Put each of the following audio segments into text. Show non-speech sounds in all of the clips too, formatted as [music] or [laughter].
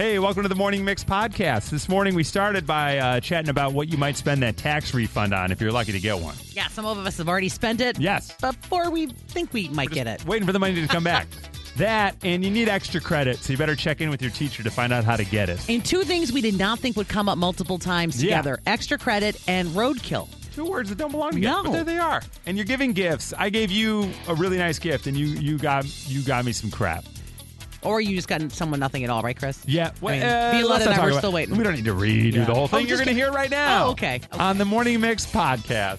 Hey, welcome to the Morning Mix podcast. This morning we started by uh, chatting about what you might spend that tax refund on if you're lucky to get one. Yeah, some of us have already spent it. Yes. Before we think we might get it. Waiting for the money to come back. [laughs] that, and you need extra credit, so you better check in with your teacher to find out how to get it. And two things we did not think would come up multiple times Yeah. together extra credit and roadkill. Two words that don't belong together, No. but there they are. And you're giving gifts. I gave you a really nice gift, and you you got you got me some crap. Or you just got someone nothing at all, right, Chris? Yeah, I mean, uh, Violetta and I were still waiting. We don't need to redo Yeah. the whole thing. Oh, You're going to hear it right now. Oh, okay. Okay. On the Morning Mix podcast.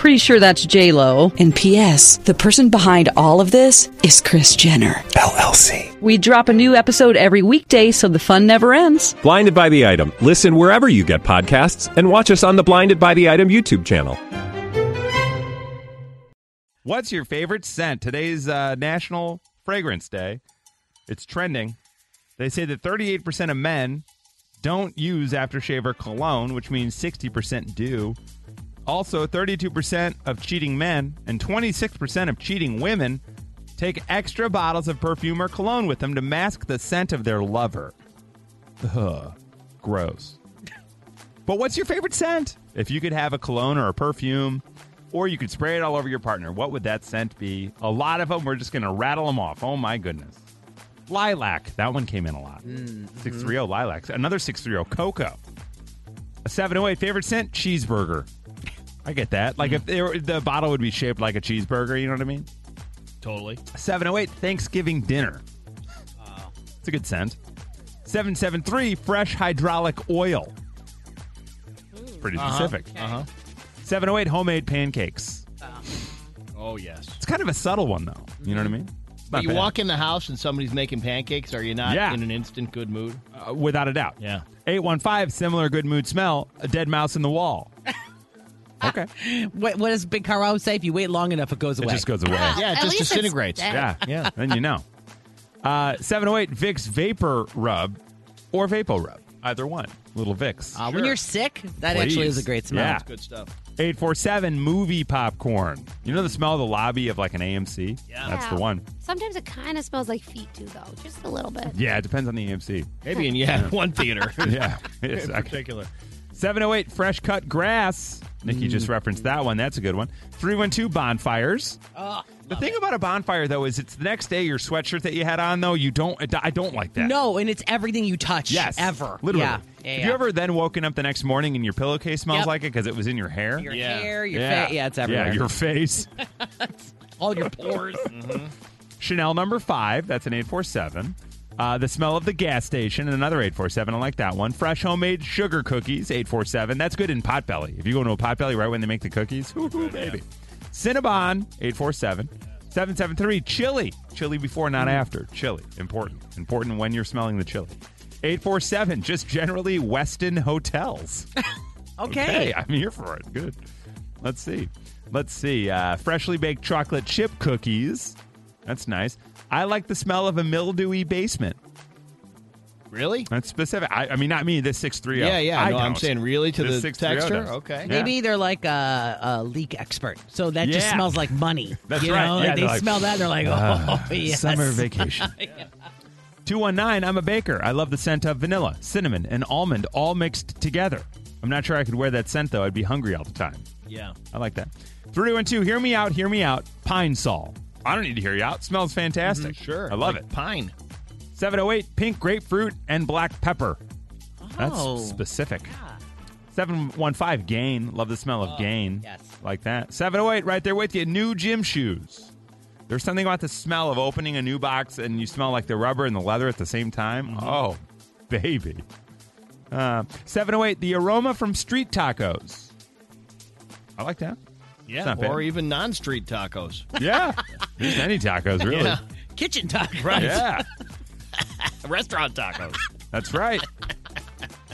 Pretty sure that's J Lo. And P.S. The person behind all of this is Kris Jenner. LLC. We drop a new episode every weekday, so the fun never ends. Blinded by the item. Listen wherever you get podcasts, and watch us on the Blinded by the Item YouTube channel. What's your favorite scent? Today's uh, National Fragrance Day. It's trending. They say that 38% of men don't use aftershave or cologne, which means 60% do. Also, 32% of cheating men and 26% of cheating women take extra bottles of perfume or cologne with them to mask the scent of their lover. Ugh, gross. But what's your favorite scent? If you could have a cologne or a perfume, or you could spray it all over your partner, what would that scent be? A lot of them, we're just going to rattle them off. Oh my goodness. Lilac, that one came in a lot. Mm-hmm. 630 lilac. Another 630 cocoa. A 708 favorite scent? Cheeseburger. I get that. Like if they were, the bottle would be shaped like a cheeseburger, you know what I mean? Totally. 708 Thanksgiving dinner. It's a good scent. 773 fresh hydraulic oil. It's pretty specific. Uh huh. 708 homemade pancakes. Oh yes. It's kind of a subtle one though. You know what I mean? It's But not you bad. walk in the house and somebody's making pancakes. Are you not Yeah. in an instant good mood? uh, without a doubt. Yeah. 815 similar good mood smell, a dead mouse in the wall. [laughs] [laughs] okay. What, what does Big Car always say? If you wait long enough, it goes away. It just goes away. Yeah, it At just least it's disintegrates. dead. Yeah. Yeah. Then you know. [laughs] Uh, 708 Vicks Vapor Rub or Vapo Rub. Either one. Little Vicks. Uh, When you're sick, that actually is a great smell. Yeah. Good stuff. 847 movie popcorn. You know the smell of the lobby of like an AMC? Yeah. That's Yeah. the one. Sometimes it kind of smells like feet too, though, just a little bit. Yeah, it depends on the AMC. Maybe in yeah one theater. [laughs] Yeah. in exactly. particular. 708 fresh cut grass. Nikki just mm. referenced that one. That's a good one. 312 bonfires. Ah, the thing about a bonfire though is it's the next day your sweatshirt that you had on though you don't I don't like that. No, and it's everything you touch. Yes. Ever. Literally. Yeah. yeah, Have yeah. you ever then woken up the next morning and your pillowcase smells Yep. like it because it was in your hair? Your Yeah. hair, your yeah. face. Yeah, it's everywhere. Yeah, your [laughs] face. All your pores. Mm-hmm. Chanel number five. That's an 847. Uh, the smell of the gas station, and another 847. I like that one. Fresh homemade sugar cookies, 847. That's good in Potbelly. If you go into a Potbelly right when they make the cookies, [laughs] whoo baby. Cinnabon, 847. 773, chili. Chili before, not after. Chili. Important. Important when you're smelling the chili. 847, just generally Westin hotels. [laughs] Okay. Hey, I'm here for it. Good. Let's see. Let's see. Uh, freshly baked chocolate chip cookies. That's nice. I like the smell of a mildewy basement. Really? That's specific. I, I mean, not me. This six three. Yeah, yeah. I no, I'm saying really to This the 630 texture. does. Okay. Yeah. Maybe they're like a, a leak expert, so that just smells like money. [laughs] That's you right. Know? Yeah, Like, they like, smell that, they're like, oh, "Ah, [laughs] yes. Summer vacation. [laughs] 219, I'm a baker. I love the scent of vanilla, cinnamon, and almond all mixed together. I'm not sure I could wear that scent, though. I'd be hungry all the time. Yeah. I like that. 312, hear me out, hear me out. Pine Sol. I don't need to hear you out. Smells fantastic. Sure. I love Like it. Pine. 708, pink grapefruit and black pepper. That's Oh. specific. 715, gain. Love the smell of gain. yes. Like that. 708, right there with you. New gym shoes. There's something about the smell of opening a new box and you smell like the rubber and the leather at the same time. Oh, baby. Uh, 708, the aroma from street tacos. I like that. Yeah, not bad. or even non-street tacos. Yeah. There's any tacos, really. Yeah. Kitchen tacos. Right. Yeah. [laughs] Restaurant tacos. That's right.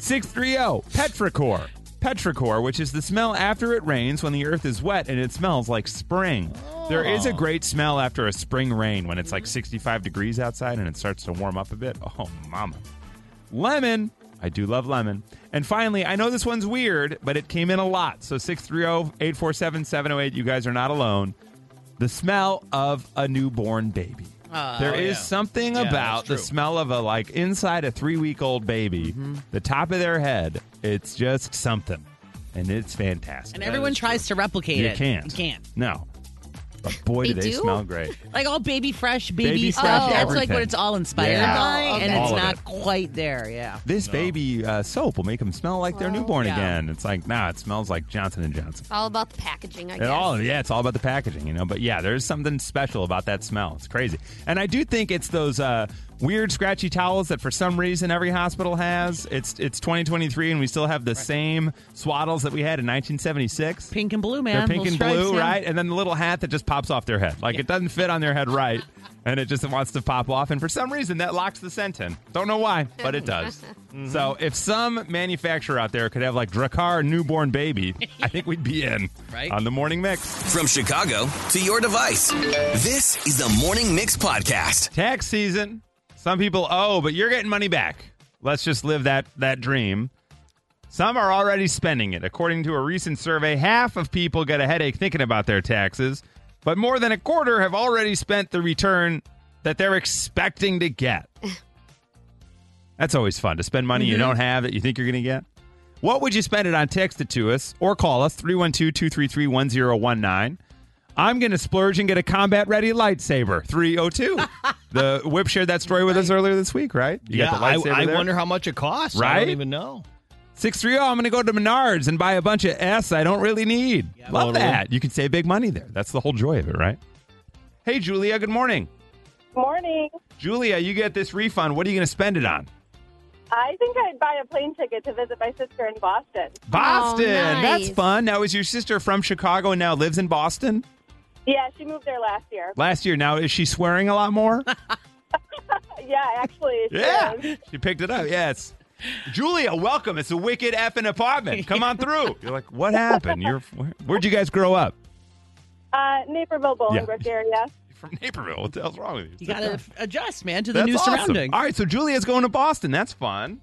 630 Petrichor. Petrichor, which is the smell after it rains when the earth is wet and it smells like spring. There is a oh. great smell after a spring rain when it's like 65 degrees outside and it starts to warm up a bit. Oh, mama. Lemon. I do love lemon. And finally, I know this one's weird, but it came in a lot. So 630 847 708, you guys are not alone. The smell of a newborn baby. Ah, there oh, is yeah. something Yeah, about the smell of a like inside a three week old baby, mm-hmm. the top of their head. It's just something, and it's fantastic. And everyone tries to replicate you it. can't. You can't. No, but boy, do They they do? smell great. Like all baby fresh, baby, Baby stuff. fresh, That's like what it's all inspired Yeah. by, Oh, and it's All not it. quite there. Yeah. This baby uh, soap will make them smell like they're Oh. newborn Yeah. again. It's like nah, it smells like Johnson and Johnson. All about the packaging, I It all yeah, it's all about the packaging, you know. But yeah, there's something special about that smell. It's crazy, and I do think it's those uh, weird scratchy towels that for some reason every hospital has. It's it's 2023, and we still have the same swaddles that we had in 1976. Pink and blue, man. They're pink Little and stripes, blue, yeah. right? And then the little hat that just pops off their head. Like it doesn't fit on their head right. [laughs] And it just wants to pop off. And for some reason, that locks the scent in. Don't know why, but it does. [laughs] Mm-hmm. So if some manufacturer out there could have like Drakkar newborn baby, I think we'd be in [laughs] Right. on the morning mix. From Chicago to your device, this is the Morning Mix Podcast. Tax season. Some people owe, but you're getting money back. Let's just live that that dream. Some are already spending it. According to a recent survey, half of people get a headache thinking about their taxes, but more than a quarter have already spent the return that they're expecting to get. [laughs] That's always fun to spend money you mm-hmm. don't have that you think you're going to get. What would you spend it on? Text it to us or call us 312 233 1019. I'm going to splurge and get a combat ready lightsaber 302. [laughs] the Whip shared that story with us earlier this week, right? You yeah, got the I, lightsaber I there? wonder how much it costs. Right? I don't even know. 630, I'm going to go to Menards and buy a bunch of S I don't really need. Love Totally. that. You can save big money there. That's the whole joy of it, right? Hey, Julia, good morning. Morning. Julia, you get this refund. What are you going to spend it on? I think I'd buy a plane ticket to visit my sister in Boston. Boston. Oh, That's nice. fun. Now, is your sister from Chicago and now lives in Boston? Yeah, she moved there last year. Last year. Now, is she swearing a lot more? [laughs] [laughs] Yeah, actually. she Yeah, is. she picked it up. Yes. Julia, welcome. It's a wicked effing apartment. Come on through. You're like, what happened? You're where, where'd you guys grow up? Uh, Naperville, Bolingbrook area. You're from Naperville. What the hell's wrong with you? You got to adjust, man, to the That's new awesome. surroundings. All right, so Julia's going to Boston. That's fun.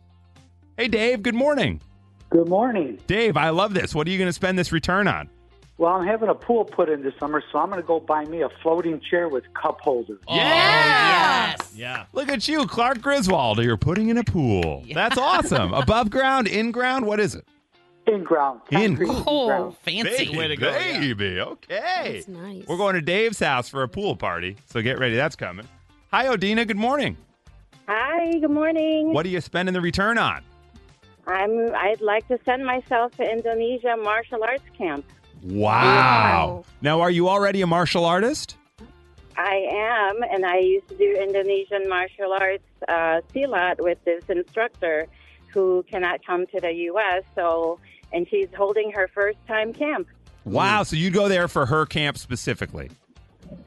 Hey, Dave. Good morning. Good morning. Dave, I love this. What are you going to spend this return on? Well, I'm having a pool put in this summer, so I'm going to go buy me a floating chair with cup holders. Oh, yes. Yeah. Look at you, Clark Griswold. You're putting in a pool. That's awesome. [laughs] Above ground, in ground. What is it? In ground. In- concrete Oh, ground. fancy. Big Way to go, yeah. baby. Okay. That's nice. We're going to Dave's house for a pool party, so get ready. That's coming. Hi, Odina. Good morning. Hi, good morning. What are you spending the return on? I'm. I'd like to send myself to Indonesia martial arts camp. Wow. Now, are you already a martial artist? I am, and I used to do Indonesian martial arts uh, silat with this instructor who cannot come to the U.S. So, and she's holding her first time camp. Wow. So you'd go there for her camp specifically.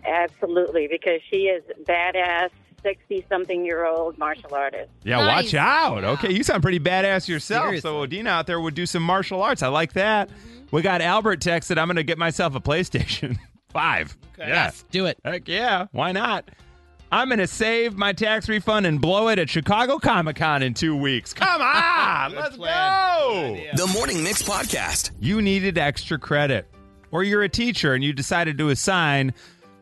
Absolutely, because she is badass, sixty-something-year-old martial artist. Yeah, Nice. watch out. Okay, you sound pretty badass yourself. Seriously. So Odina out there would do some martial arts. I like that. Mm-hmm. We got Albert texted, I'm going to get myself a PlayStation [laughs] 5. Okay. Yeah. Do it. Heck yeah. Why not? I'm going to save my tax refund and blow it at Chicago Comic Con in two weeks. Come [laughs] on. Let's plan. go. The Morning Mix Podcast. You needed extra credit, or you're a teacher and you decided to assign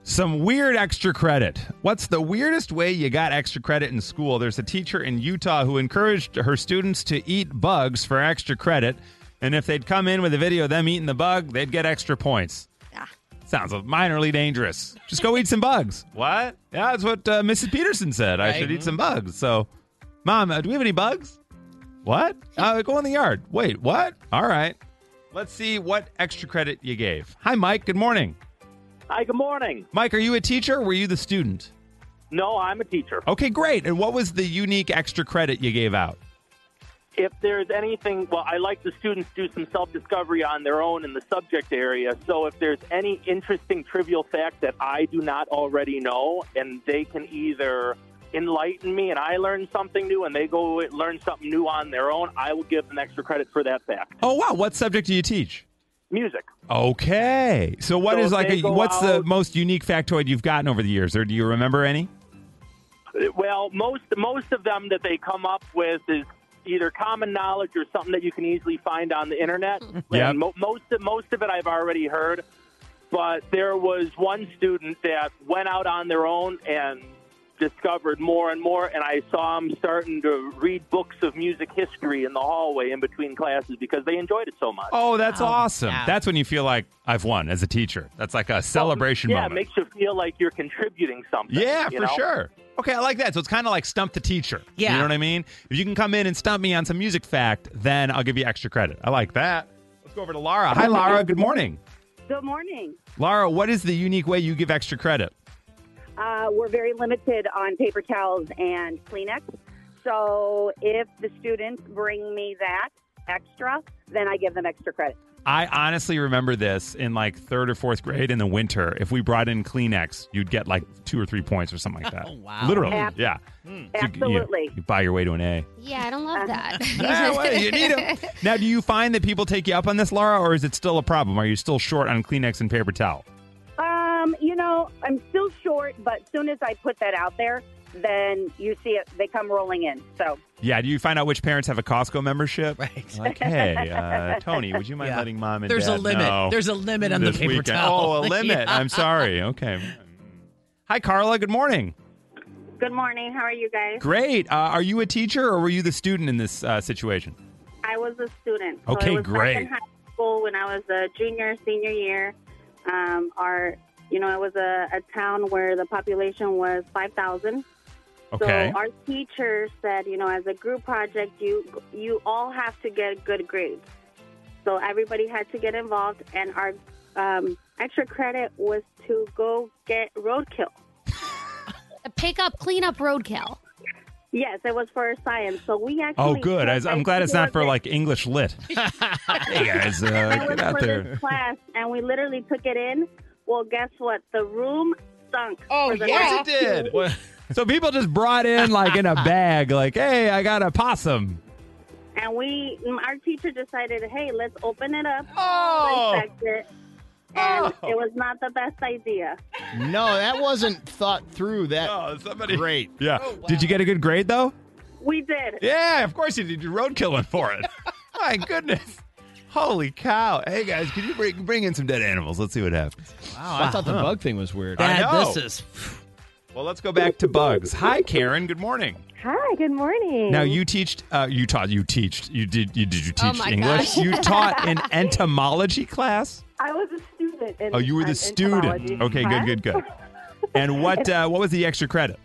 some weird extra credit. What's the weirdest way you got extra credit in school? There's a teacher in Utah who encouraged her students to eat bugs for extra credit. And if they'd come in with a video of them eating the bug, they'd get extra points. Ah. Sounds minorly dangerous. Just go eat some bugs. [laughs] What? Yeah, that's what uh, Mrs. Peterson said. I Right. should eat some bugs. So, Mom, uh, do we have any bugs? What? Uh, go in the yard. Wait, what? All right. Let's see what extra credit you gave. Hi, Mike. Good morning. Hi, good morning. Mike, are you a teacher or were you the student? No, I'm a teacher. Okay, great. And what was the unique extra credit you gave out? If there's anything, well, I like the students do some self discovery on their own in the subject area. So if there's any interesting trivial fact that I do not already know, and they can either enlighten me and I learn something new and they go learn something new on their own, I will give them extra credit for that fact. Oh, wow. What subject do you teach? Music. Okay. So what So is like a, go what's the most unique factoid you've gotten over the years or do you remember any? Well, most most of them that they come up with is either common knowledge or something that you can easily find on the internet. [laughs] Yep. And mo- most of, most of it I've already heard, but there was one student that went out on their own and discovered more and more and I saw them starting to read books of music history in the hallway in between classes because they enjoyed it so much. Oh, that's awesome. That's when you feel like I've won as a teacher. That's like a celebration yeah, moment. it makes you feel like you're contributing something. Yeah, you for know? sure. Okay, I like that. So it's kind of like stump the teacher. Yeah, You know what I mean? If you can come in and stump me on some music fact, then I'll give you extra credit. I like that. Let's go over to Lara. Hi, Lara. Good morning. Good morning. Lara, what is the unique way you give extra credit? Uh, we're very limited on paper towels and Kleenex. So if the students bring me that extra, then I give them extra credit. I honestly remember this in like third or fourth grade in the winter. If we brought in Kleenex, you'd get like two or three points or something like that. [laughs] Oh, wow. Literally, Ab- yeah. So you- Absolutely. You, buy your way to an A. Yeah, I don't love that. Yeah, [laughs] well, you need 'em. [laughs] Now, do you find that people take you up on this, Laura, or is it still a problem? Are you still short on Kleenex and paper towel? Know, I'm still short, but as soon as I put that out there, then you see it, they come rolling in. So Yeah, do you find out which parents have a Costco membership? Right. Like, hey, uh, [laughs] Tony, would you mind Yeah. letting mom and There's a limit. know There's a limit on the this paper weekend? towel. Oh, a [laughs] limit. Yeah. I'm sorry. Okay. Hi, Carla. Good morning. Good morning. How are you guys? Great. Uh, are you a teacher or were you the student in this uh, situation? I was a student. So Okay, I was great. Back in high school when I was a junior, senior year. Um, our, you know, it was a, a town where the population was five thousand. Okay. So our teacher said, you know, as a group project, you you all have to get good grades. So everybody had to get involved, and our um, extra credit was to go get roadkill. [laughs] Pick up, clean up roadkill. Yes, it was for science. So we actually. Oh, good. I, I'm glad it's not for it. like English lit. [laughs] hey, guys, uh, It was get out for there. this class, and we literally took it in. Well, guess what? The room stunk. Oh, for the yeah. next It did. So people just brought in like in a bag, like, hey, I got a possum. And we, our teacher decided, hey, let's open it up, Oh. dissect it, and Oh. it was not the best idea. No, that wasn't thought through. That Oh, somebody. great. Yeah. Oh, did you get a good grade though? We did. Yeah, of course you did. You road killing for it. [laughs] My goodness. Holy cow. Hey guys, can you bring bring in some dead animals? Let's see what happens. Wow, I thought the bug thing was weird. I Dad, know. this is. Well, let's go back to bugs. Hi, Karen. Good morning. Hi, good morning. Now you teached. Uh, you taught. You teached. You did. You did. You Oh teach my English. gosh. You [laughs] taught an entomology class. I was a student. In, Oh, you were the an student. entomology Okay, class. good, good, good. [laughs] And what uh, what was the extra credit?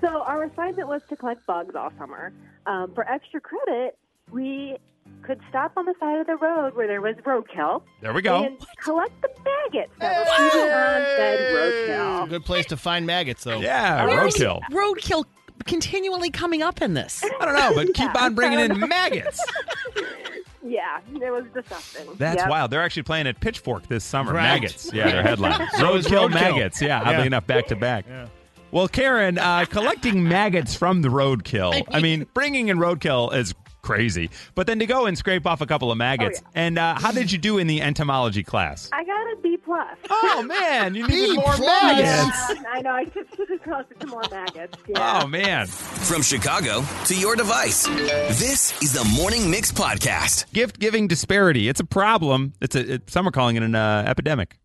So our assignment was to collect bugs all summer. Um, for extra credit, we could stop on the side of the road where there was roadkill. There we go. And collect the maggots that were feeding on said roadkill. good place to find maggots, though. Yeah, Where is roadkill. roadkill continually coming up in this? I don't know, but keep [laughs] on bringing in maggots. [laughs] Yeah, it was disgusting. That's Yep. wild. They're actually playing at Pitchfork this summer. Right. Maggots. Yeah, their headline. [laughs] Roadkill roadkill. maggots. Yeah, oddly Yeah. enough, back to back. Yeah. Well, Karen, uh, collecting maggots from the roadkill. I mean, bringing in roadkill is crazy, but then to go and scrape off a couple of maggots. And uh, how did you do in the entomology class? I got a B plus. Oh man, you [laughs] need more plus. maggots. I know. I just took across to more maggots. Yeah. Oh man. From Chicago to your device, this is the Morning Mix Podcast. gift giving disparity. It's a problem. It's a it, some are calling it an uh, epidemic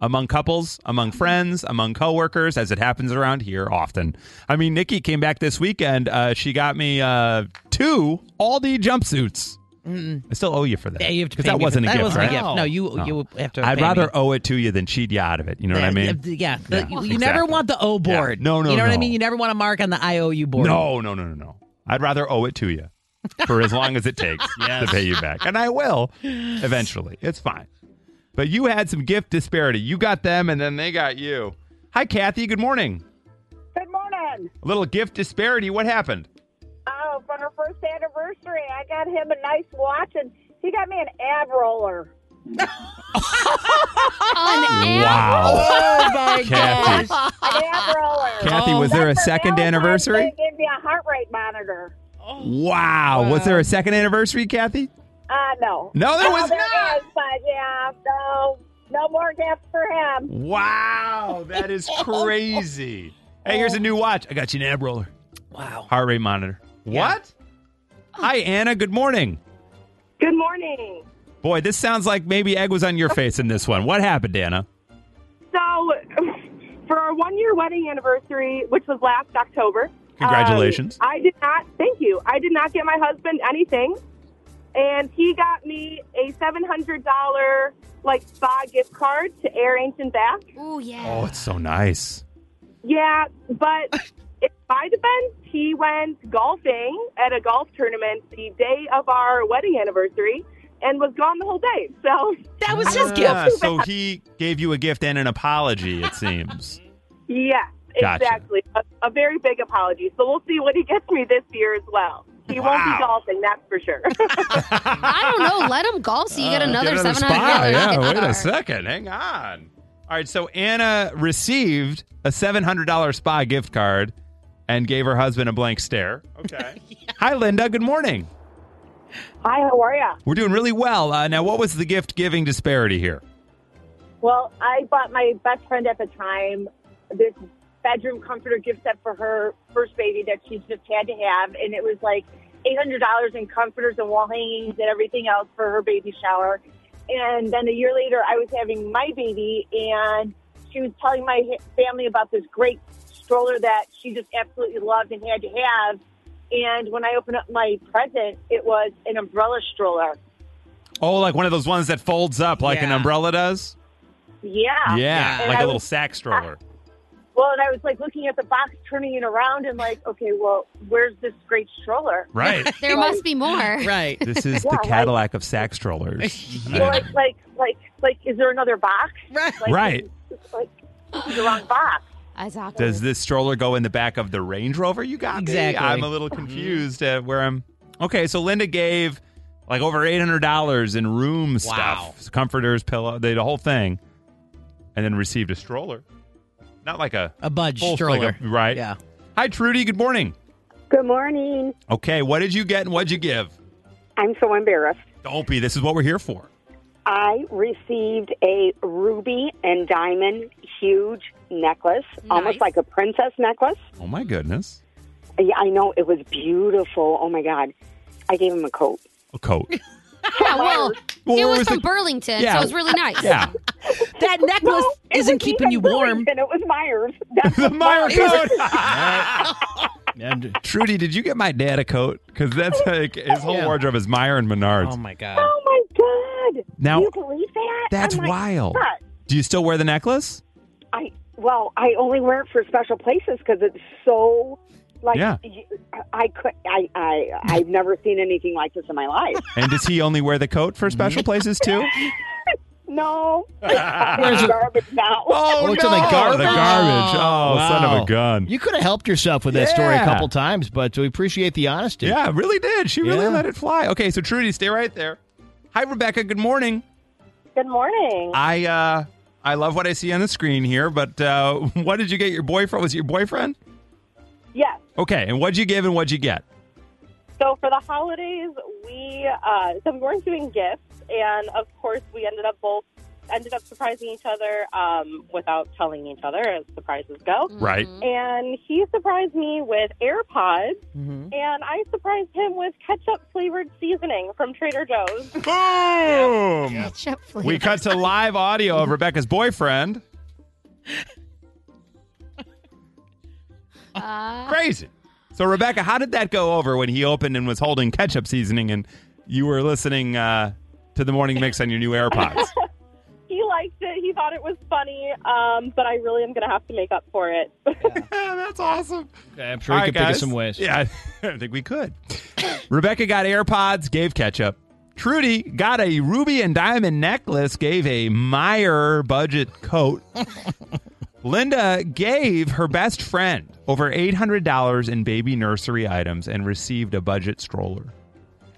among couples, among friends, among coworkers, as it happens around here often. I mean, Nikki came back this weekend. Uh, she got me uh, two Aldi jumpsuits. I still owe you for that. Yeah, you have to 'Cause pay that wasn't a that gift, wasn't right? a gift. No, you you have to. I'd rather me. owe it to you than cheat you out of it. You know what I mean? Yeah, the- Yeah, you never exactly. want the O board. Yeah. No, no, You know what I mean? You never want to mark on the IOU board. No, no, no, no, no. I'd rather owe it to you for as long as it takes [laughs] Yes. to pay you back. And I will eventually. It's fine. But you had some gift disparity. You got them, and then they got you. Hi, Kathy. Good morning. Good morning. A little gift disparity. What happened? Oh, for her first anniversary, I got him a nice watch, and he got me an ab roller. Wow. Oh my Kathy. gosh. An ab roller. Kathy, oh, was there a second Valentine's anniversary? Day, They gave me a heart rate monitor. Wow. Was there a second anniversary, Kathy? Uh, no. No, there was there is, but yeah, no, no more gifts for him. Wow. That is [laughs] crazy. Hey, here's a new watch. I got you an ab roller. Wow. Heart rate monitor. What? Hi, Anna. Good morning. Good morning. Boy, this sounds like maybe egg was on your face in this one. What happened, Anna? So, [laughs] for our one year wedding anniversary, which was last October, Congratulations. um, I did not, thank you. I did not get my husband anything. And he got me a $700 like spa gift card to Aire Ancient Bath. Oh, yeah. Oh, it's so nice. Yeah, but in my defense, he went golfing at a golf tournament the day of our wedding anniversary and was gone the whole day. So that was his Ah, so he gave you a gift and an apology, it [laughs] seems. Yes, Gotcha. exactly. A, a very big apology. So we'll see what he gets me this year as well. He won't be golfing, that's for sure. [laughs] [laughs] I don't know. Let him golf so you get Uh, another get seven spa. hundred. Yeah, wait a second. Hang on. All right, so Anna received a $700 spa gift card and gave her husband a blank stare. Okay. [laughs] Hi, Linda. Good morning. Hi, how are you? We're doing really well. Uh, now, what was the gift giving disparity here? Well, I bought my best friend at the time this bedroom comforter gift set for her first baby that she just had to have, and it was like eight hundred dollars in comforters and wall hangings and everything else for her baby shower. And then a year later, I was having my baby, and she was telling my family about this great stroller that she just absolutely loved and had to have. And when I opened up my present, it was an umbrella stroller. Oh, like one of those ones that folds up like an umbrella does? Yeah. Yeah, And like I a little was- sack stroller. Well, and I was like looking at the box, turning it around, and like, okay, well, where's this great stroller? Right. [laughs] There must be more. [laughs] Right. This is Yeah, the like- Cadillac of sack strollers. [laughs] Well, like, um, like, like, like, is there another box? Right. Like, Right. Like, this the wrong box. Exactly. Does this stroller go in the back of the Range Rover you got? me? I'm a little mm-hmm. confused at where I'm. Okay, so Linda gave like over eight hundred dollars in room stuff, comforters, pillow, the, the whole thing, and then received a stroller. Not like a A budge full- like stroller. a- right? Yeah. Hi, Trudy. Good morning. Good morning. Okay, what did you get and what'd you give? I'm so embarrassed. Don't be. This is what we're here for. I received a ruby and diamond huge necklace, almost like a princess necklace. Oh my goodness, Yeah, I know it was beautiful. Oh my god, I gave him a coat. a coat. [laughs] Yeah, well, Well, it was, was from the- Burlington, Yeah. so it was really nice. Yeah, That necklace isn't keeping you warm. Burlington. It was Meijer's. [laughs] That's the Meijer coat. [laughs] And Trudy, did you get my dad a coat? Because that's [laughs] like his whole Yeah. wardrobe is Meijer and Menards. Oh my god. Oh my god! Now- you believe that? That's like, wild. "What?" Do you still wear the necklace? I well, I only wear it for special places because it's so like Yeah. y- I could I I I've never seen anything like this in my life. [laughs] And does he only wear the coat for special places too? [laughs] No, [laughs] Where's it? garbage now. Oh, it's in the garbage. The garbage. Oh, son of a gun. You could have helped yourself with that story a Yeah. couple times, but we appreciate the honesty. Yeah, really did. She really Yeah. let it fly. Okay, so Trudy, stay right there. Hi, Rebecca. Good morning. Good morning. I uh I love what I see on the screen here, but uh what did you get your boyfriend? Was it your boyfriend? Yes. Okay, and what'd you give and what'd you get? So for the holidays, we uh, so we weren't doing gifts, and of course, we ended up both ended up surprising each other um, without telling each other, as surprises go. Right. And he surprised me with AirPods, Mm-hmm. and I surprised him with ketchup flavored seasoning from Trader Joe's. [laughs] Boom! Ketchup flavor. We cut to live audio of Rebecca's boyfriend. [laughs] Uh, Crazy. So, Rebecca, how did that go over when he opened and was holding ketchup seasoning and you were listening uh, to the morning mix on your new AirPods? [laughs] He liked it. He thought it was funny, um, but I really am going to have to make up for it. [laughs] That's awesome. Okay, I'm sure All you right, could think of some ways. Yeah, [laughs] I think we could. Rebecca got AirPods, gave ketchup. Trudy got a ruby and diamond necklace, gave a Meijer budget coat. Linda gave her best friend over $800 in baby nursery items and received a budget stroller.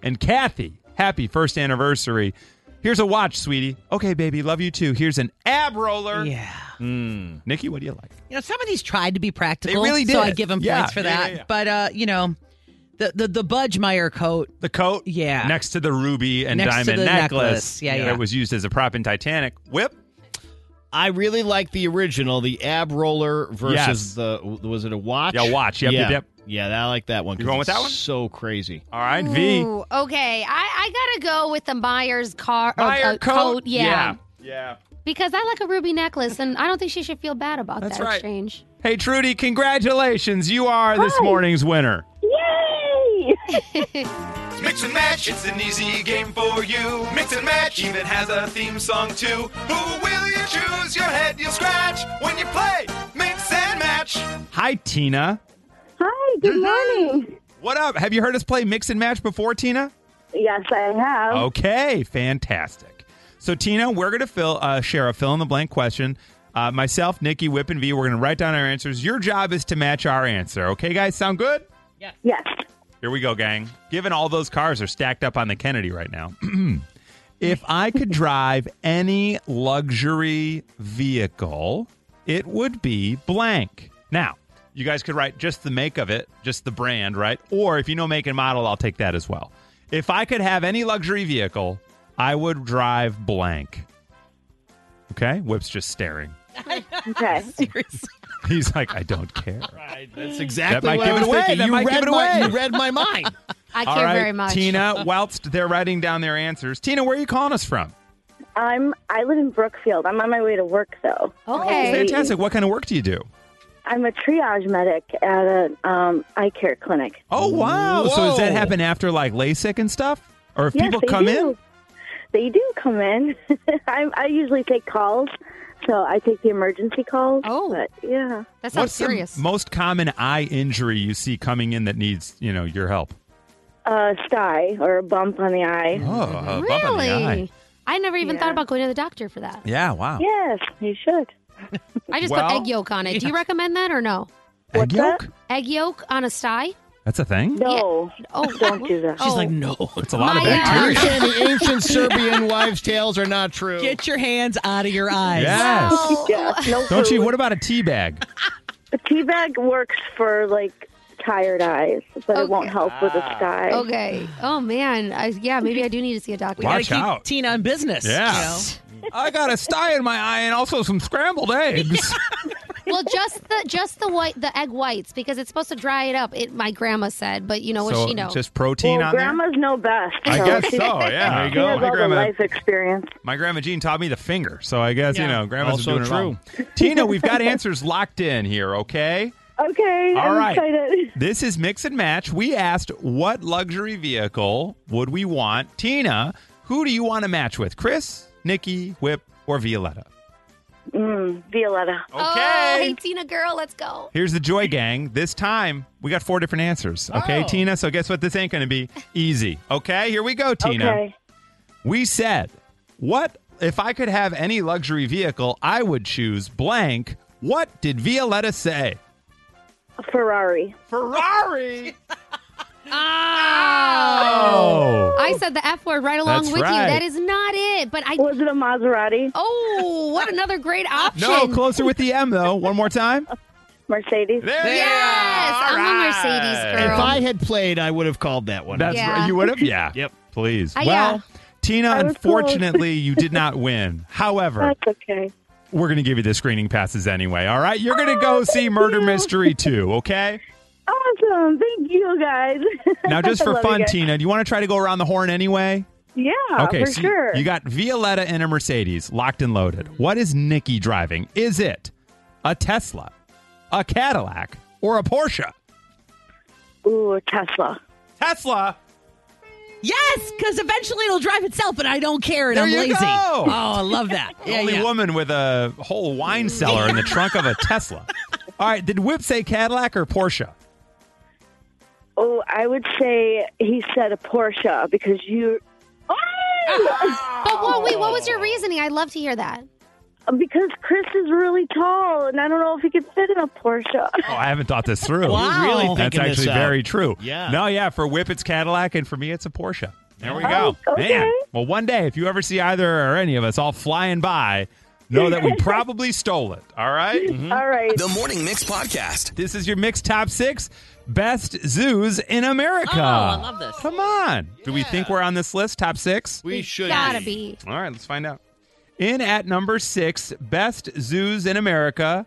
And Kathy, happy first anniversary. Here's a watch, sweetie. Okay, baby, love you too. Here's an ab roller. Yeah. Mm. Nikki, what do you like? You know, some of these tried to be practical. They really did. So I give them Yeah, points for yeah, that. yeah. But, uh, you know, the, the, the Budge Meijer coat. The coat? Yeah. Next to the ruby and Next diamond necklace. necklace. Yeah, yeah. That was used as a prop in Titanic. Whip? I really like the original, the ab roller versus Yes. the was it a watch? Yeah, watch. Yep, yeah, yep, yep. yeah. I like that one. You 'cause going with that one? So crazy. All right, V. Ooh, okay, I, I gotta go with the Meijer's car Meijer uh, coat? Yeah. Yeah. Yeah. because I like a ruby necklace, and I don't think she should feel bad about That's that right. exchange. Hey, Trudy, congratulations. You are this morning's winner. Yay! [laughs] Mix and match, it's an easy game for you. Mix and match even has a theme song too. Who will you choose? Your head you'll scratch when you play Mix and Match. Hi, Tina. Hi, good morning. What up? Have you heard us play Mix and Match before, Tina? Yes, I have. Okay, fantastic. So, Tina, we're going to fill uh, share a fill in the blank question. Uh, myself, Nikki, Whip, and V, we're going to write down our answers. Your job is to match our answer. Okay, guys? Sound good? Yes. Yes. Here we go, gang. Given all those cars are stacked up on the Kennedy right now, [clears throat] if I could drive any luxury vehicle, it would be blank. Now, you guys could write just the make of it, just the brand, right? Or if you know make and model, I'll take that as well. If I could have any luxury vehicle, I would drive blank. Okay? Whip's just staring. [laughs] Okay. [laughs] Seriously. [laughs] He's like, I don't care. Right. That's exactly might what give I it away. thinking. That you might read give it my, away. You [laughs] read my mind. I care right, very much. Tina, whilst they're writing down their answers, Tina, where are you calling us from? I'm. I live in Brookfield. I'm on my way to work though. Okay. Fantastic. What kind of work do you do? I'm a triage medic at a um, eye care clinic. Oh wow! So does that happen after like LASIK and stuff, or if yes, people come do. in? They do come in. [laughs] I, I usually take calls, so I take the emergency calls. Oh. but yeah. That sounds What's serious. the most common eye injury you see coming in that needs you know your help? A sty or a bump on the eye. Oh, a bump on the really? eye. I never even Yeah. thought about going to the doctor for that. Yeah. Wow. Yes, you should. [laughs] I just Well- put egg yolk on it. Do you recommend that or no? Egg What's yolk? that? Egg yolk on a sty? That's a thing. No, Oh, don't do that. Oh. She's Oh. like, no. It's a lot of My, Are bacteria. saying the ancient Serbian wives' tales are not true? Get your hands out of your eyes. Yes. Oh. Yeah, no Don't you? What about a tea bag? A tea bag works for like tired eyes, but it won't Okay. help with a ah. sty. Okay. Oh man. I, yeah, maybe I do need to see a doctor. We gotta Watch keep out. Tina in business. Yeah. You know? I got a sty in my eye and also some scrambled eggs. [laughs] Well, just the just the white the egg whites because it's supposed to dry it up. It my grandma said, but you know what so she knows. just protein Well, on there. grandmas know best. I so guess so. Yeah. There you [laughs] She go. has My all the grandma. life experience. My grandma Jean taught me the finger, so I guess you know grandma's Also doing it true. Tina, we've got answers locked in here. Okay. [laughs] Okay, All I'm right. excited. This is mix and match. We asked what luxury vehicle would we want. Tina, who do you want to match with? Chris, Nikki, Whip, or Violetta? Mm, Violetta. Okay. Oh, hey Tina girl, let's go. Here's the Joy Gang. This time we got four different answers. Okay, Oh. Tina. So guess what? This ain't going to be easy. Okay, here we go, Tina. Okay. We said, what if I could have any luxury vehicle, I would choose blank. What did Violetta say? A Ferrari. Ferrari. [laughs] Oh. I said the F word right along That's with right. you. That is not it. But I Was it a Maserati? Oh, what another great option. No, closer with the M though. One more time. Mercedes. There you Yes, are. I'm All a right. Mercedes girl. If I had played, I would have called that one. That's Yeah. right. You would have? Yeah. [laughs] Yep. Please. Uh, well, yeah. Tina, I was unfortunately, [laughs] you did not win. However, That's okay. we're going to give you the screening passes anyway. All right. You're going to go see Murder Mystery 2, okay? Awesome. Thank you, guys. [laughs] Now, just for fun. Tina, do you want to try to go around the horn anyway? Yeah, Okay, for so you- sure. you got Violetta in a Mercedes, locked and loaded. What is Nikki driving? Is it a Tesla, a Cadillac, or a Porsche? Ooh, a Tesla. Tesla. Yes, because eventually it'll drive itself, and I don't care, and There I'm you lazy. go. Oh, I love that. [laughs] The Yeah, only yeah. woman with a whole wine cellar in the trunk of a [laughs] Tesla. All right, did Whip say Cadillac or Porsche? Oh, I would say he said a Porsche because you. Oh But what, wait, what was your reasoning? I'd love to hear that. Because Chris is really tall, and I don't know if he could fit in a Porsche. Oh, I haven't thought this through. Wow. You're really That's thinking this actually out. very true. Yeah. No, yeah. For Whip, it's Cadillac, and for me, it's a Porsche. There we Oh, go. okay. Man. Well, one day, if you ever see either or any of us all flying by, know that we [laughs] probably stole it. All right? Mm-hmm. All right. The Morning Mix Podcast. This is your Mix top six best zoos in America. Oh, I love this. Come on. Do we think we're on this list, top six? We should Gotta be. All right, let's find out. In at number six, best zoos in America,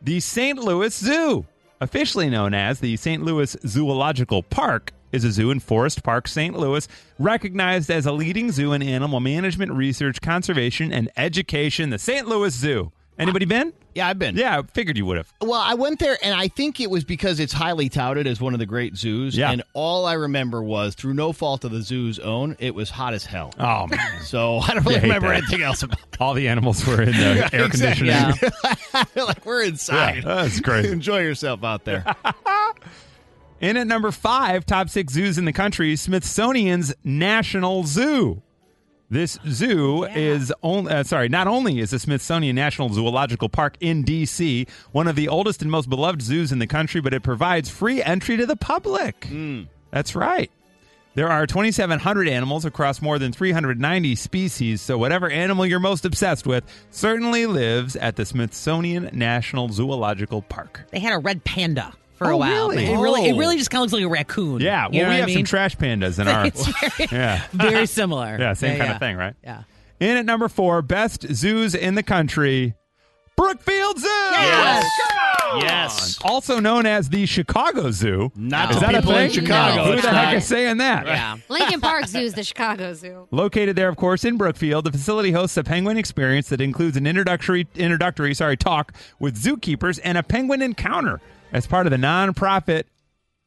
the St. Louis Zoo, officially known as the St. Louis Zoological Park, is a zoo in Forest Park, St. Louis, recognized as a leading zoo in animal management, research, conservation, and education. The St. Louis Zoo. Anybody been? Yeah, I've been. Yeah, I figured you would have. Well, I went there, and I think it was because it's highly touted as one of the great zoos. Yeah. And all I remember was, through no fault of the zoo's own, it was hot as hell. Oh man, So I don't really remember that. anything else about all the animals were in the Yeah, [laughs] air exactly. conditioning. it. [laughs] like we're inside. Yeah, that's great. [laughs] Enjoy yourself out there. In at number five, top six zoos in the country, Smithsonian's National Zoo. This zoo is only uh, sorry, not only is the Smithsonian National Zoological Park in DC one of the oldest and most beloved zoos in the country, but it provides free entry to the public. That's right. There are 2,700 animals across more than 390 species, so whatever animal you're most obsessed with certainly lives at the Smithsonian National Zoological Park. They had a red panda for a Oh, while. really? It really, it Oh. really just kind of looks like a raccoon. Yeah, You well, know we have I some trash pandas in [laughs] our. It's very, [laughs] yeah, [laughs] very similar. yeah, same Yeah, kind yeah. of thing, right? Yeah. In at number four, best zoos in the country, Brookfield Zoo. Yes. Come on! Yes. Also known as the Chicago Zoo. Not Is the that a people in thing? Chicago. Who the heck is saying that? Yeah. Lincoln Park Zoo is the Chicago Zoo. Located there, of course, in Brookfield, the facility hosts a penguin experience that includes an introductory introductory sorry talk with zookeepers and a penguin encounter. As part of the nonprofit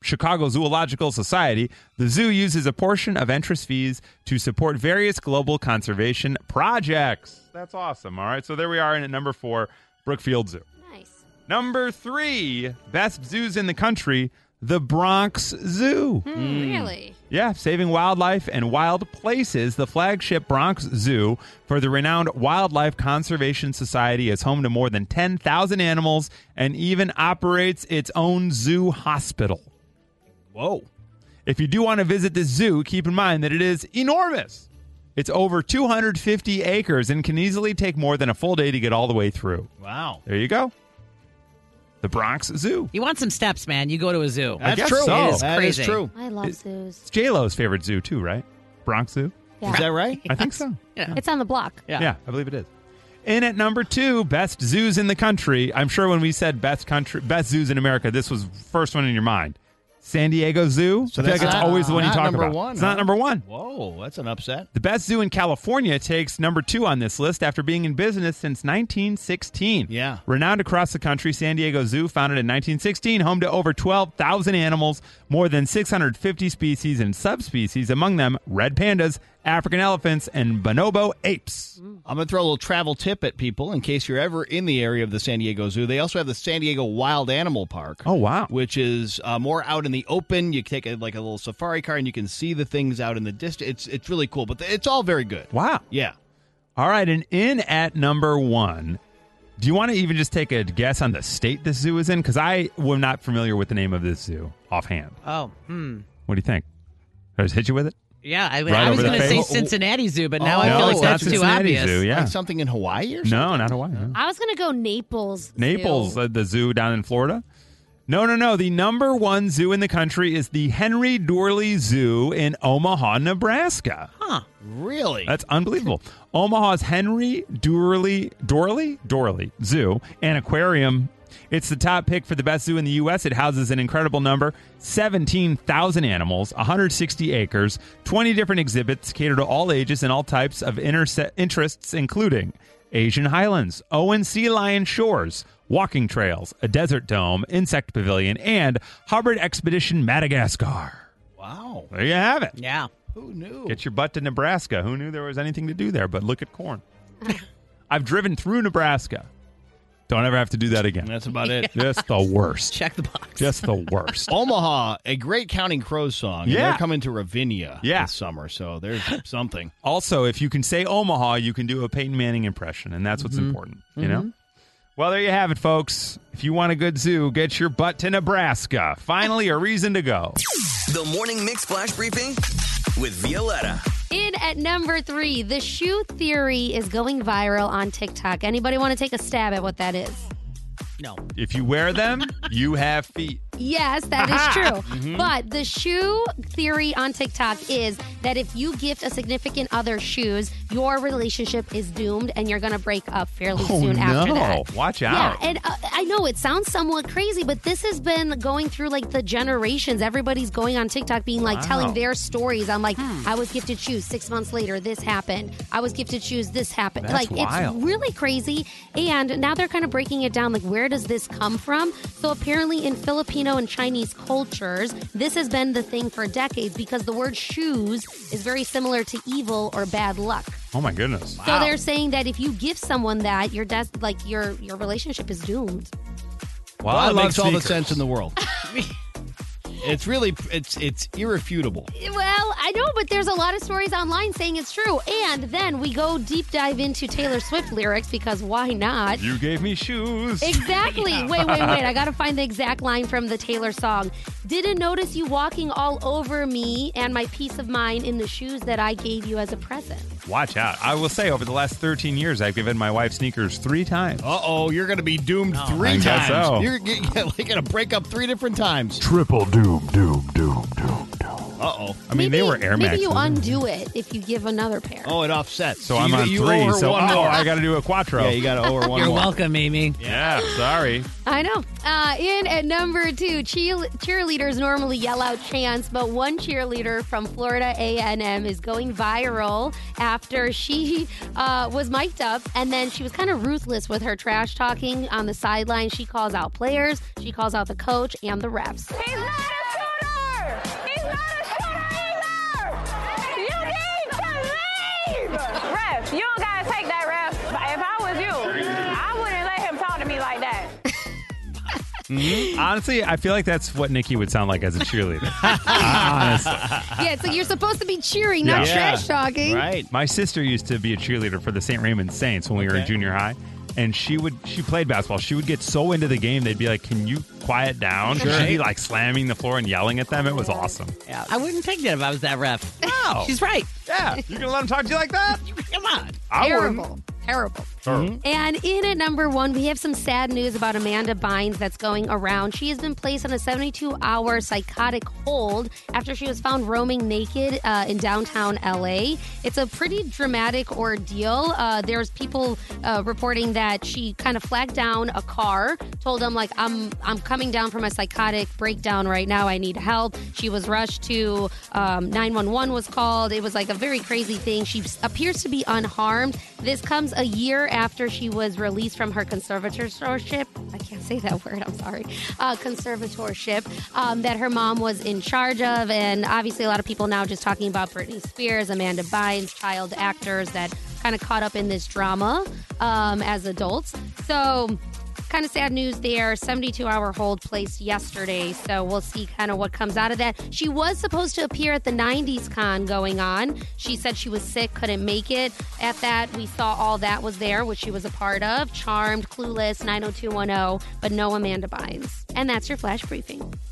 Chicago Zoological Society, the zoo uses a portion of entrance fees to support various global conservation projects. That's awesome. All right, so there we are in at number four, Brookfield Zoo. Nice. Number three, best zoos in the country, the Bronx Zoo. Hmm, Really? Yeah, saving wildlife and wild places. The flagship Bronx Zoo for the renowned Wildlife Conservation Society is home to more than 10,000 animals and even operates its own zoo hospital. Whoa. If you do want to visit the zoo, keep in mind that it is enormous. It's over 250 acres and can easily take more than a full day to get all the way through. Wow. There you go. The Bronx Zoo. You want some steps, man? You go to a zoo. I That's guess true. so. It is That is crazy. true. I love zoos. It's J-Lo's favorite zoo too, right? Bronx Zoo? Yeah. Is that right? I think so. It's on the block. Yeah. Yeah, I believe it is. In at number two, best zoos in the country. I'm sure when we said best country, best zoos in America, this was first one in your mind. San Diego Zoo. So I feel like that's it's not- always the one you talk number about. one, it's not number one. Whoa, that's an upset. The best zoo in California takes number two on this list after being in business since 1916. Yeah. Renowned across the country, San Diego Zoo, founded in 1916, home to over 12,000 animals, more than 650 species and subspecies, among them red pandas, African elephants, and bonobo apes. I'm going to throw a little travel tip at people in case you're ever in the area of the San Diego Zoo. They also have the San Diego Wild Animal Park. Oh, wow. Which is uh, more out in the open. You take a, like a little safari car and you can see the things out in the distance. It's it's really cool, but it's all very good. Wow. Yeah. All right, and in at number one, do you want to even just take a guess on the state this zoo is in? Because I am not familiar with the name of this zoo offhand. Oh, hmm. What do you think? Did I just hit you with it? Yeah, I, Right I was going to say? Cincinnati Zoo, but now Oh, I feel no, like it's not that's too Cincinnati obvious. Zoo. Yeah, Like something in Hawaii or something? no, not Hawaii. no. I was going to go Naples. Zoo. Naples, uh, the zoo down in Florida. No, no, no. The number one zoo in the country is the Henry Doorly Zoo in Omaha, Nebraska. Huh. Really? That's unbelievable. Omaha's Henry Doorly Doorly Doorly Zoo and Aquarium. It's the top pick for the best zoo in the U.S. It houses an incredible number 17,000 animals, 160 acres, 20 different exhibits cater to all ages and all types of interse- interests, including Asian highlands, Owen Sea Lion shores, walking trails, a desert dome, insect pavilion, and Hubbard Expedition Madagascar. wow. There you have it. Yeah. Who knew? Get your butt to Nebraska. Who knew there was anything to do there? But look at corn. [laughs] I've driven through Nebraska. Don't ever have to do that again. That's about it. [laughs] Just the worst. Check the box. Just the worst. [laughs] Omaha, a great Counting Crows song. and Yeah. They're coming to Ravinia Yeah. this summer, so there's something. Also, if you can say Omaha, you can do a Peyton Manning impression, and that's what's mm-hmm. important. You know. Mm-hmm. Well, there you have it, folks. If you want a good zoo, get your butt to Nebraska. Finally, a reason to go. The Morning Mix Flash Briefing with Violetta. In at number three, the shoe theory is going viral on TikTok. Anybody want to take a stab at what that is? No. If you wear them, you have feet. Yes, that is true. Mhm. But the shoe theory on TikTok is that if you gift a significant other shoes, your relationship is doomed and you're going to break up fairly Oh, soon after that. Watch out. Yeah, and uh, I know it sounds somewhat crazy, but this has been going through like the generations. Everybody's going on TikTok being like Wow. telling their stories. I'm like, I was gifted shoes. Six months later, this happened. I was gifted shoes. This happened. That's like wild. it's really crazy. And now they're kind of breaking it down. Like, where does this come from? So apparently, in Filipino and Chinese cultures, this has been the thing for decades because the word shoes is very similar to evil or bad luck. Oh my goodness. So they're saying that if you give someone that, your des- like your your relationship is doomed. Well, Well, I it love makes all the sense in the world. [laughs] it's really it's it's irrefutable. Well, I know, but there's a lot of stories online saying it's true. And then we go deep dive into Taylor Swift lyrics because why not? You gave me shoes. Exactly. [laughs] Wait, wait, wait. I got to find the exact line from the Taylor song. Didn't notice you walking all over me and my peace of mind in the shoes that I gave you as a present. Watch out. I will say, over the last 13 years, I've given my wife sneakers three times. Uh oh, you're going to be doomed three I guess times. so. You're, you're going to break up three different times. Triple doom, doom, doom, doom, doom. Uh oh. I mean, they were Air Maybe you undo it if you give another pair. Oh, it offsets. so I'm on you three. owe her So, one oh, more. I got to do a quattro. Yeah, you got to owe her one You're more. welcome, Amy. Yeah, sorry. I know. Uh, in at number two, cheer- cheerleaders normally yell out chants, but one cheerleader from Florida A&M is going viral after she uh, was mic'd up, and then she was kind of ruthless with her trash talking on the sideline. She calls out players, she calls out the coach and the refs. He's not Mm-hmm. Honestly, I feel like that's what Nikki would sound like as a cheerleader. [laughs] Honestly. Yeah, so you're supposed to be cheering, not Yeah. trash talking. Right. My sister used to be a cheerleader for the St. Raymond Saints when we were in Okay. junior high. And she would she played basketball. She would get so into the game they'd be like, Can you quiet down? Sure. She'd be like slamming the floor and yelling at them. It was awesome. Yeah, I wouldn't take that if I was that ref. No. She's right. Yeah. You're gonna let him talk to you like that? Come on. I wouldn't. Terrible. Terrible. Sure. And in at number one, we have some sad news about Amanda Bynes that's going around. She has been placed on a 72 hour psychotic hold after she was found roaming naked uh, in downtown LA. It's a pretty dramatic ordeal. Uh, there's people uh, reporting that she kind of flagged down a car, told them like, "I'm I'm coming down from a psychotic breakdown right now. I need help." She was rushed to um, 911 was called. It was like a very crazy thing. She appears to be unharmed. This comes a year after she was released from her conservatorship. I can't say that [laughs] word. I'm sorry. Uh, conservatorship um, that her mom was in charge of, and obviously a lot of people now just talking about Britney Spears, Amanda Bynes, child actors that kind of caught up in this drama um, as adults. So kind of sad news there. 72 hour hold placed yesterday. So we'll see kind of what comes out of that. She was supposed to appear at the 90s con going on. She said she was sick, couldn't make it at that. We saw all that was there, which she was a part of. Charmed, Clueless, 90210, but no Amanda Bynes. And that's your flash briefing.